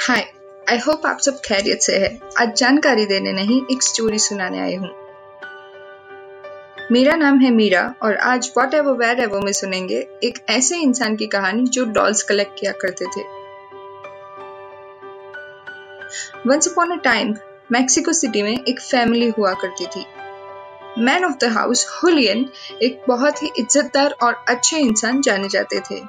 Hi I hope आप सब खैरियत से है। आज जानकारी देने नहीं, एक स्टोरी सुनाने आई हूँ। मेरा नाम है मीरा और आज वॉट एवर वेर एवर में सुनेंगे, एक ऐसे इंसान की कहानी जो डॉल्स कलेक्ट किया करते थे। Once upon a time Mexico City में एक फैमिली हुआ करती थी। Man of the house Julian एक बहुत ही इज्जतदार और अच्छे इंसान जाने जाते थे।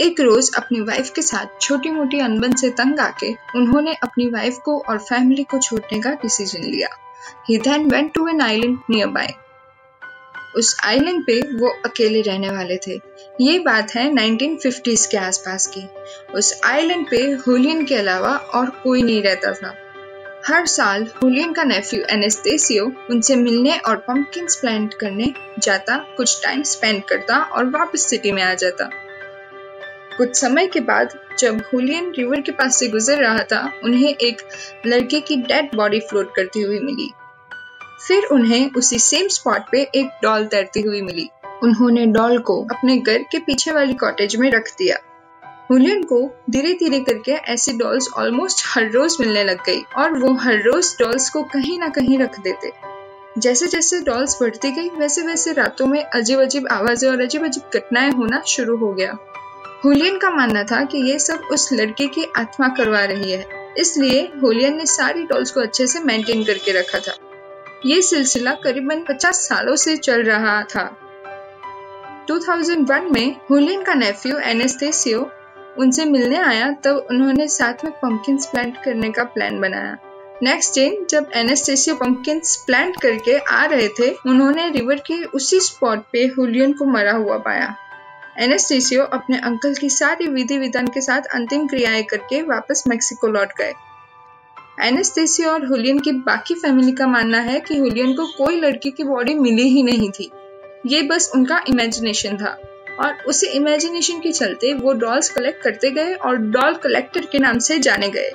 एक रोज अपनी वाइफ के साथ छोटी मोटी अनबन से तंग आके उन्होंने अपनी वाइफ को और फैमिली को छोड़ने का डिसीज़न लिया। He then went to an island nearby उस आइलैंड पे वो अकेले रहने वाले थे। ये बात है 1950s के आसपास की। उस आइलैंड पे होलियन के अलावा और कोई नहीं रहता था। हर साल होलियन का नेफ्यू एनेस्टेसियो उनसे मिलने और पंपकिन प्लांट करने जाता, कुछ टाइम स्पेंड करता और वापस सिटी में आ जाता। कुछ समय के बाद जब हुलियन रिवर के पास से गुजर रहा था, उन्हें एक लड़के की डेड बॉडी फ्लोट करती हुई मिली। फिर उन्हें उसी सेम स्पॉट पे एक डॉल तैरती हुई मिली। उन्होंने डॉल को अपने घर के पीछे वाली कॉटेज में रख दिया। हुलियन को धीरे धीरे करके ऐसी डॉल्स ऑलमोस्ट हर रोज मिलने लग गई और वो हर रोज डॉल्स को कहीं ना कहीं रख देते। जैसे जैसे डॉल्स बढ़ती गई वैसे वैसे रातों में अजीब अजीब आवाज़ें और अजीब अजीब घटनाएँ होना शुरू हो गया। हुलियन का मानना था कि ये सब उस लड़के की आत्मा करवा रही है। इसलिए होलियन ने सारी डॉल्स को अच्छे से मेंटेन करके रखा था। ये सिलसिला करीबन 50 सालों से चल रहा था। 2001 में हुलियन का नेफ्यू एनेस्थेसियो उनसे मिलने आया, तब उन्होंने साथ में पंपकिन प्लांट करने का प्लान बनाया। नेक्स्ट डे जब एनेस्थेसियो पंपकिन प्लांट करके आ रहे थे, उन्होंने रिवर के उसी स्पॉट पे हुलियन को मरा हुआ पाया। एनेस्टेसियो अपने अंकल की सारी विधि विधान के साथ अंतिम क्रियाएँ करके वापस मेक्सिको लौट गए। एनेस्टेसियो और हुलियन की बाकी फैमिली का मानना है कि हुलियन को कोई लड़की की बॉडी मिली ही नहीं थी। ये बस उनका इमेजिनेशन था और उसी इमेजिनेशन के चलते वो डॉल्स कलेक्ट करते गए और डॉल कलेक्टर के नाम से जाने गए।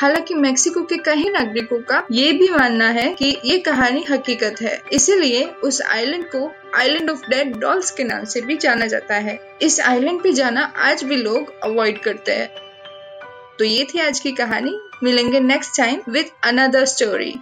हालाँकि मेक्सिको के कई नागरिकों का ये भी मानना है कि ये कहानी हकीकत है। इसीलिए उस आइलैंड को आइलैंड ऑफ़ डेड डॉल्स के नाम से भी जाना जाता है। इस आइलैंड पे जाना आज भी लोग अवॉइड करते हैं। तो ये थी आज की कहानी। मिलेंगे next time with another story